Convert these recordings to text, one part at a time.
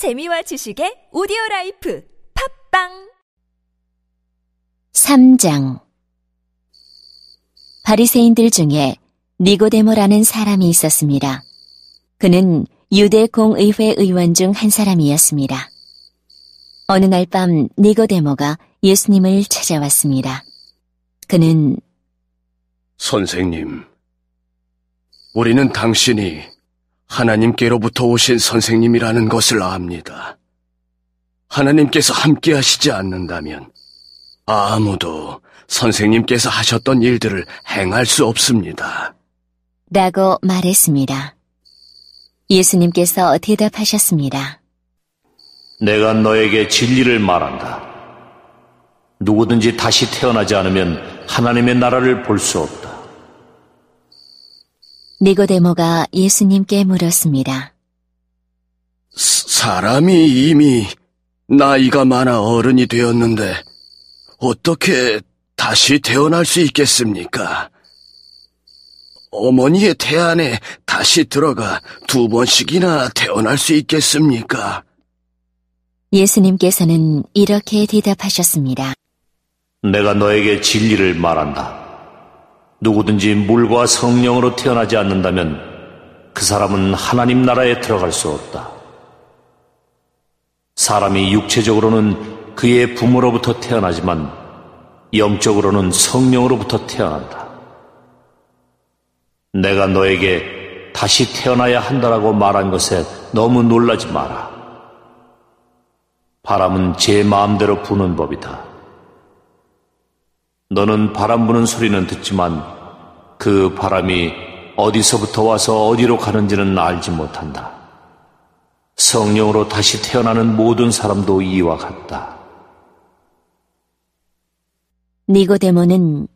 재미와 지식의 오디오 라이프 팟빵 3장 바리새인들 중에 니고데모라는 사람이 있었습니다. 그는 유대 공의회 의원 중 한 사람이었습니다. 어느 날 밤 니고데모가 예수님을 찾아왔습니다. 그는 선생님, 우리는 당신이 하나님께로부터 오신 선생님이라는 것을 압니다. 하나님께서 함께 하시지 않는다면 아무도 선생님께서 하셨던 일들을 행할 수 없습니다. 라고 말했습니다. 예수님께서 대답하셨습니다. 내가 너에게 진리를 말한다. 누구든지 다시 태어나지 않으면 하나님의 나라를 볼 수 없다. 니고데모가 예수님께 물었습니다. 사람이 이미 나이가 많아 어른이 되었는데 어떻게 다시 태어날 수 있겠습니까? 어머니의 태안에 다시 들어가 두 번씩이나 태어날 수 있겠습니까? 예수님께서는 이렇게 대답하셨습니다. 내가 너에게 진리를 말한다. 누구든지 물과 성령으로 태어나지 않는다면 그 사람은 하나님 나라에 들어갈 수 없다. 사람이 육체적으로는 그의 부모로부터 태어나지만 영적으로는 성령으로부터 태어난다. 내가 너에게 다시 태어나야 한다라고 말한 것에 너무 놀라지 마라. 바람은 제 마음대로 부는 법이다. 너는 바람 부는 소리는 듣지만 그 바람이 어디서부터 와서 어디로 가는지는 알지 못한다. 성령으로 다시 태어나는 모든 사람도 이와 같다. 니고데모는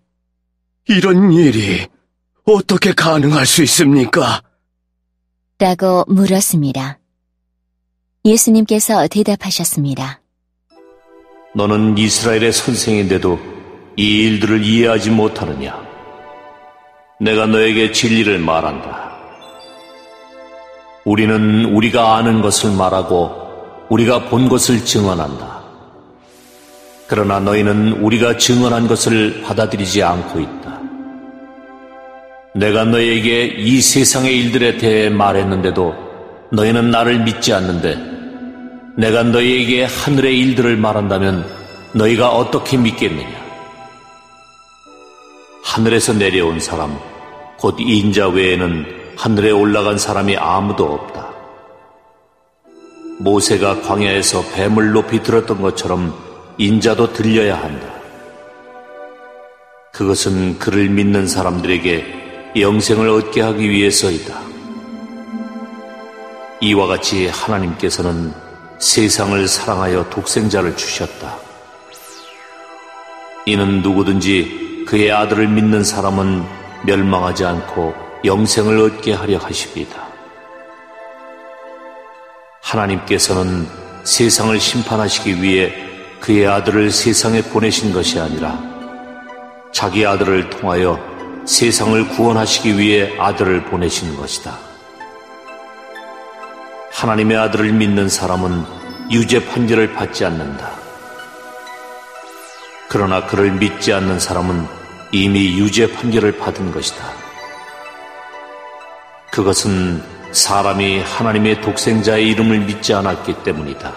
이런 일이 어떻게 가능할 수 있습니까? 라고 물었습니다. 예수님께서 대답하셨습니다. 너는 이스라엘의 선생인데도 이 일들을 이해하지 못하느냐? 내가 너에게 진리를 말한다. 우리는 우리가 아는 것을 말하고 우리가 본 것을 증언한다. 그러나 너희는 우리가 증언한 것을 받아들이지 않고 있다. 내가 너희에게 이 세상의 일들에 대해 말했는데도 너희는 나를 믿지 않는데 내가 너희에게 하늘의 일들을 말한다면 너희가 어떻게 믿겠느냐? 하늘에서 내려온 사람, 곧 인자 외에는 하늘에 올라간 사람이 아무도 없다. 모세가 광야에서 뱀을 높이 들었던 것처럼 인자도 들려야 한다. 그것은 그를 믿는 사람들에게 영생을 얻게 하기 위해서이다. 이와 같이 하나님께서는 세상을 사랑하여 독생자를 주셨다. 이는 누구든지 그의 아들을 믿는 사람은 멸망하지 않고 영생을 얻게 하려 하십니다. 하나님께서는 세상을 심판하시기 위해 그의 아들을 세상에 보내신 것이 아니라 자기 아들을 통하여 세상을 구원하시기 위해 아들을 보내신 것이다. 하나님의 아들을 믿는 사람은 유죄 판결을 받지 않는다. 그러나 그를 믿지 않는 사람은 이미 유죄 판결을 받은 것이다. 그것은 사람이 하나님의 독생자의 이름을 믿지 않았기 때문이다.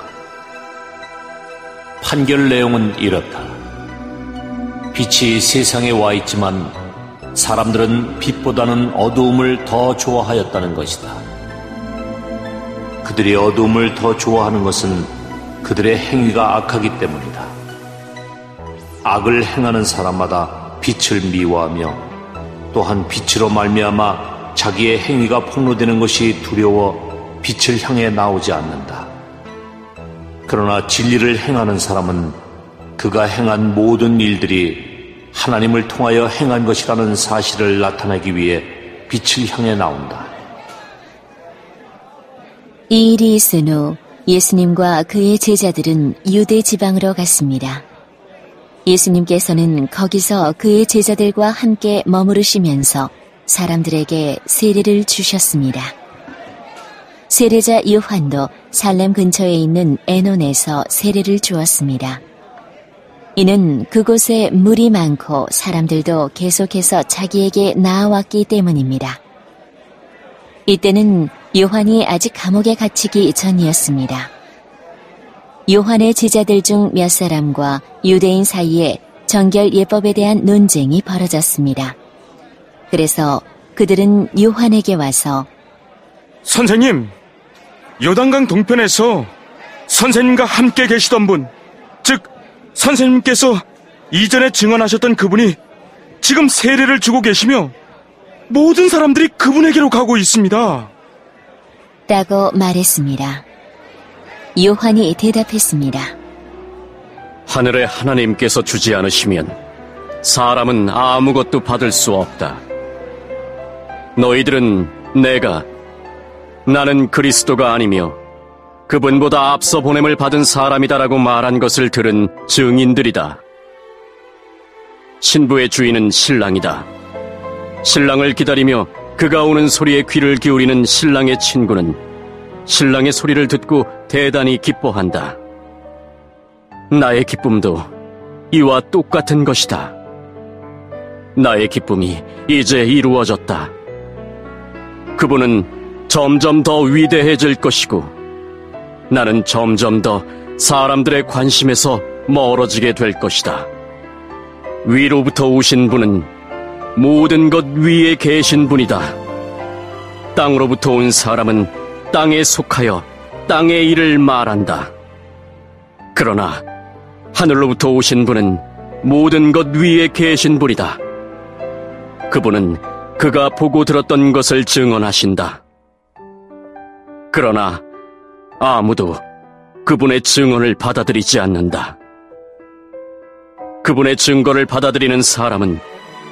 판결 내용은 이렇다. 빛이 세상에 와 있지만 사람들은 빛보다는 어두움을 더 좋아하였다는 것이다. 그들이 어두움을 더 좋아하는 것은 그들의 행위가 악하기 때문이다. 악을 행하는 사람마다 빛을 미워하며 또한 빛으로 말미암아 자기의 행위가 폭로되는 것이 두려워 빛을 향해 나오지 않는다. 그러나 진리를 행하는 사람은 그가 행한 모든 일들이 하나님을 통하여 행한 것이라는 사실을 나타내기 위해 빛을 향해 나온다. 이 일이 있은 후 예수님과 그의 제자들은 유대 지방으로 갔습니다. 예수님께서는 거기서 그의 제자들과 함께 머무르시면서 사람들에게 세례를 주셨습니다. 세례자 요한도 살렘 근처에 있는 에논에서 세례를 주었습니다. 이는 그곳에 물이 많고 사람들도 계속해서 자기에게 나아왔기 때문입니다. 이때는 요한이 아직 감옥에 갇히기 전이었습니다. 요한의 제자들 중 몇 사람과 유대인 사이에 정결 예법에 대한 논쟁이 벌어졌습니다. 그래서 그들은 요한에게 와서 선생님, 요단강 동편에서 선생님과 함께 계시던 분, 즉 선생님께서 이전에 증언하셨던 그분이 지금 세례를 주고 계시며 모든 사람들이 그분에게로 가고 있습니다. 라고 말했습니다. 요한이 대답했습니다. 하늘의 하나님께서 주지 않으시면 사람은 아무것도 받을 수 없다. 너희들은 내가 나는 그리스도가 아니며 그분보다 앞서 보냄을 받은 사람이다라고 말한 것을 들은 증인들이다. 신부의 주인은 신랑이다. 신랑을 기다리며 그가 오는 소리에 귀를 기울이는 신랑의 친구는 신랑의 소리를 듣고 대단히 기뻐한다. 나의 기쁨도 이와 똑같은 것이다. 나의 기쁨이 이제 이루어졌다. 그분은 점점 더 위대해질 것이고 나는 점점 더 사람들의 관심에서 멀어지게 될 것이다. 위로부터 오신 분은 모든 것 위에 계신 분이다. 땅으로부터 온 사람은 땅에 속하여 땅의 일을 말한다. 그러나 하늘로부터 오신 분은 모든 것 위에 계신 분이다. 그분은 그가 보고 들었던 것을 증언하신다. 그러나 아무도 그분의 증언을 받아들이지 않는다. 그분의 증거를 받아들이는 사람은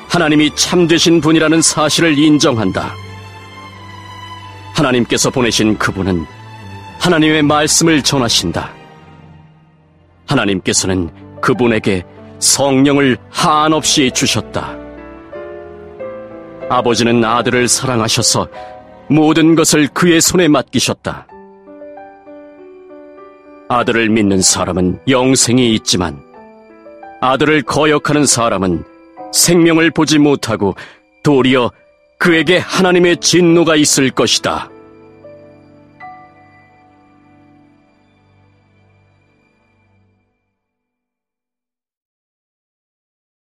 하나님이 참되신 분이라는 사실을 인정한다. 하나님께서 보내신 그분은 하나님의 말씀을 전하신다. 하나님께서는 그분에게 성령을 한없이 주셨다. 아버지는 아들을 사랑하셔서 모든 것을 그의 손에 맡기셨다. 아들을 믿는 사람은 영생이 있지만 아들을 거역하는 사람은 생명을 보지 못하고 도리어 그에게 하나님의 진노가 있을 것이다.